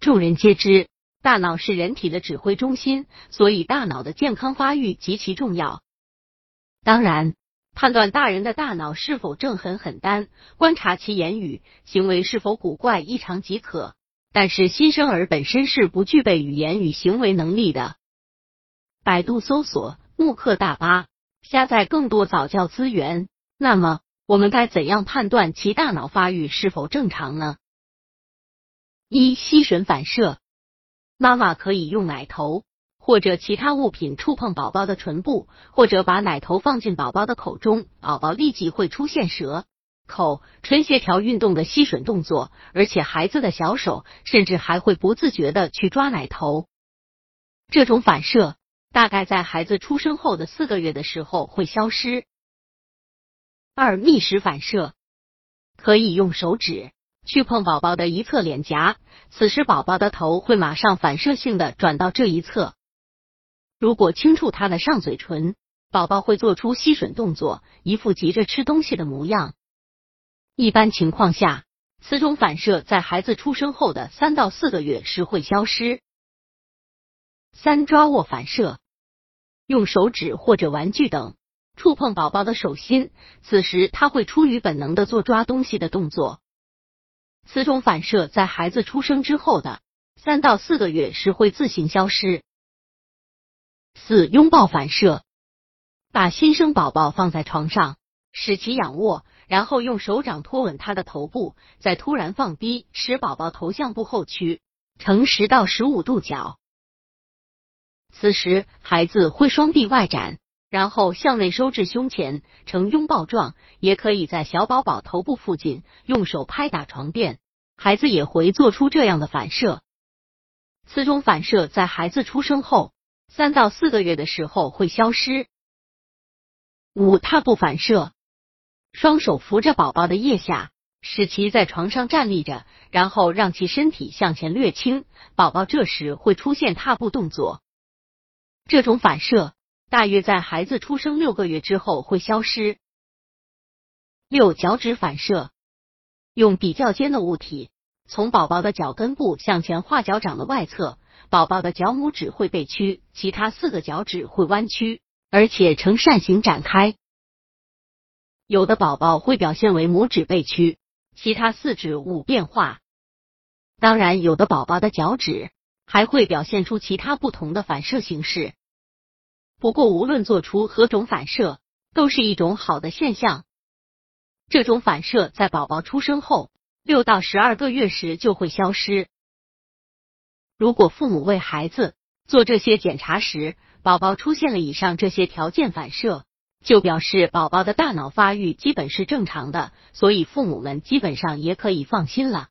众人皆知，大脑是人体的指挥中心，所以大脑的健康发育极其重要。当然，判断大人的大脑是否正很很单，观察其言语行为是否古怪异常即可。但是新生儿本身是不具备语言与行为能力的。百度搜索慕课大巴，下载更多早教资源。那么，我们该怎样判断其大脑发育是否正常呢？一、吸吮反射，妈妈可以用奶头或者其他物品触碰宝宝的唇部，或者把奶头放进宝宝的口中，宝宝立即会出现舌。口唇协调运动的吸吮动作，而且孩子的小手甚至还会不自觉的去抓奶头。这种反射大概在孩子出生后的四个月的时候会消失。二、觅食反射，可以用手指去碰宝宝的一侧脸颊，此时宝宝的头会马上反射性的转到这一侧。如果轻触他的上嘴唇，宝宝会做出吸吮动作，一副急着吃东西的模样。一般情况下，此种反射在孩子出生后的三到四个月时会消失。三抓握反射，用手指或者玩具等触碰宝宝的手心，此时他会出于本能的做抓东西的动作。此种反射在孩子出生之后的三到四个月时会自行消失。四拥抱反射，把新生宝宝放在床上，使其仰卧。然后用手掌托稳他的头部，再突然放低，使宝宝头向部后屈，呈十到十五度角。此时孩子会双臂外展，然后向内收至胸前，呈拥抱状。也可以在小宝宝头部附近用手拍打床垫，孩子也会做出这样的反射。此种反射在孩子出生后三到四个月的时候会消失。五踏步反射。双手扶着宝宝的腋下，使其在床上站立着，然后让其身体向前略倾，宝宝这时会出现踏步动作。这种反射大约在孩子出生六个月之后会消失。六脚趾反射，用比较尖的物体从宝宝的脚跟部向前画脚掌的外侧，宝宝的脚拇指会被屈，其他四个脚趾会弯曲，而且呈扇形展开。有的宝宝会表现为拇指被屈，其他四指无变化。当然，有的宝宝的脚趾还会表现出其他不同的反射形式。不过，无论做出何种反射，都是一种好的现象。这种反射在宝宝出生后六到十二个月时就会消失。如果父母为孩子做这些检查时，宝宝出现了以上这些条件反射。就表示宝宝的大脑发育基本是正常的，所以父母们基本上也可以放心了。